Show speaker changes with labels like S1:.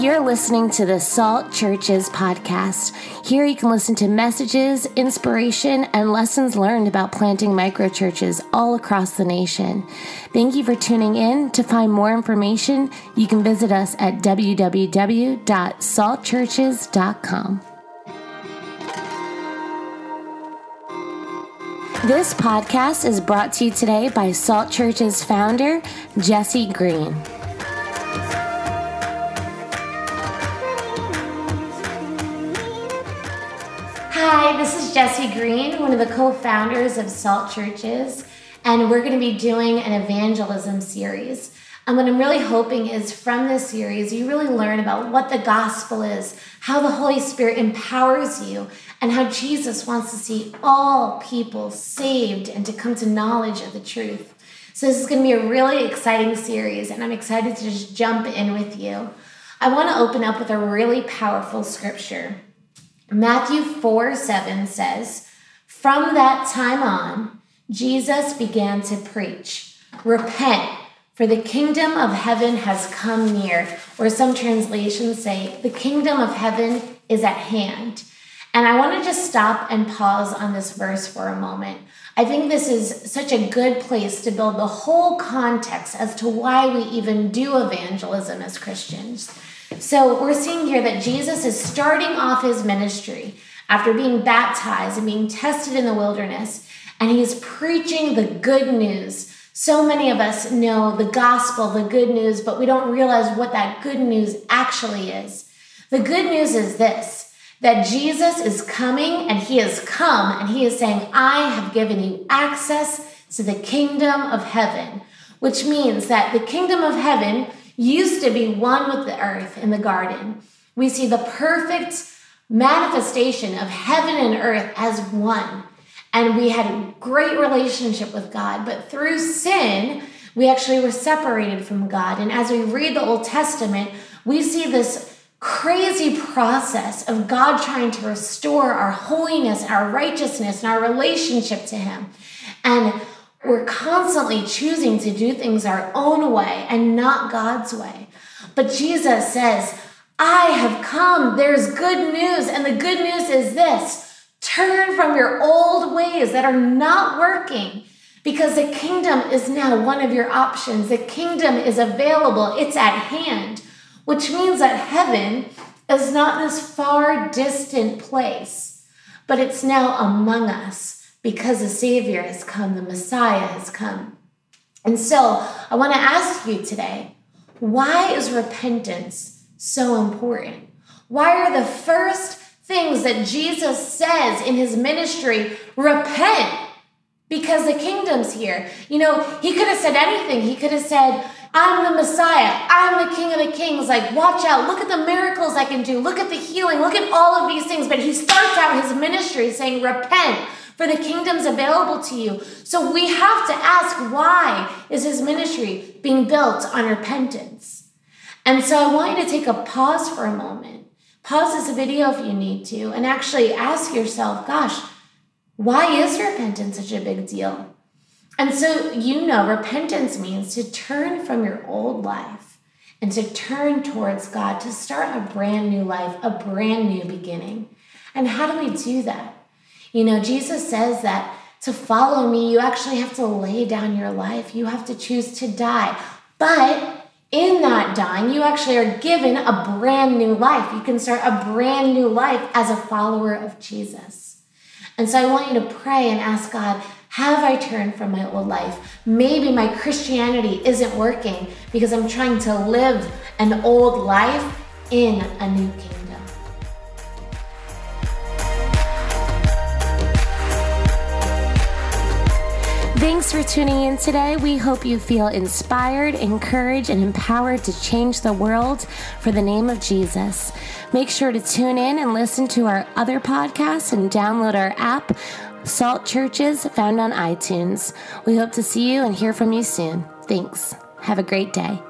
S1: You're listening to the Salt Churches podcast. Here you can listen to messages, inspiration, and lessons learned about planting microchurches all across the nation. Thank you for tuning in. To find more information, you can visit us at www.saltchurches.com. This podcast is brought to you today by Salt Church's founder, Jesse Green. This is Jesse Green, one of the co founders of Salt Churches, and we're going to be doing an evangelism series. And what I'm really hoping is from this series, you really learn about what the gospel is, how the Holy Spirit empowers you, and how Jesus wants to see all people saved and to come to knowledge of the truth. So, this is going to be a really exciting series, and I'm excited to just jump in with you. I want to open up with a really powerful scripture. Matthew 4 7 says, From that time on, Jesus began to preach, Repent, for the kingdom of heaven has come near. Or some translations say, The kingdom of heaven is at hand. And I want to just stop and pause on this verse for a moment. I think this is such a good place to build the whole context as to why we even do evangelism as Christians. So we're seeing here that Jesus is starting off his ministry after being baptized and being tested in the wilderness, and he's preaching the good news. So many of us know the gospel, the good news, but we don't realize what that good news actually is. The good news is this that Jesus is coming and he has come and he is saying, I have given you access to the kingdom of heaven, which means that the kingdom of heaven used to be one with the earth in the garden. We see the perfect manifestation of heaven and earth as one. And we had a great relationship with God. But through sin, we actually were separated from God. And as we read the Old Testament, we see this crazy process of God trying to restore our holiness, our righteousness, and our relationship to Him. And we're constantly choosing to do things our own way and not God's way. But Jesus says, I have come. There's good news. And the good news is this turn from your old ways that are not working because the kingdom is now one of your options. The kingdom is available, it's at hand, which means that heaven is not this far distant place, but it's now among us because the Savior has come, the Messiah has come. And so I want to ask you today why is repentance so important? Why are the first things that Jesus says in his ministry repent? Because the kingdom's here. You know, he could have said anything. He could have said, I'm the Messiah. I'm the King of the Kings. Like, watch out. Look at the miracles I can do. Look at the healing. Look at all of these things. But he starts out his ministry saying, Repent for the kingdom's available to you. So we have to ask why is his ministry being built on repentance? And so I want you to take a pause for a moment. Pause this video if you need to and actually ask yourself, gosh, why is repentance such a big deal? And so you know repentance means to turn from your old life and to turn towards God, to start a brand new life, a brand new beginning. And how do we do that? You know, Jesus says that to follow me, you actually have to lay down your life. You have to choose to die. But in that dying, you actually are given a brand new life. You can start a brand new life as a follower of Jesus. And so I want you to pray and ask God, have I turned from my old life? Maybe my Christianity isn't working because I'm trying to live an old life in a new kingdom. Thanks for tuning in today. We hope you feel inspired, encouraged, and empowered to change the world for the name of Jesus. Make sure to tune in and listen to our other podcasts and download our app, Salt Churches, found on iTunes. We hope to see you and hear from you soon. Thanks. Have a great day.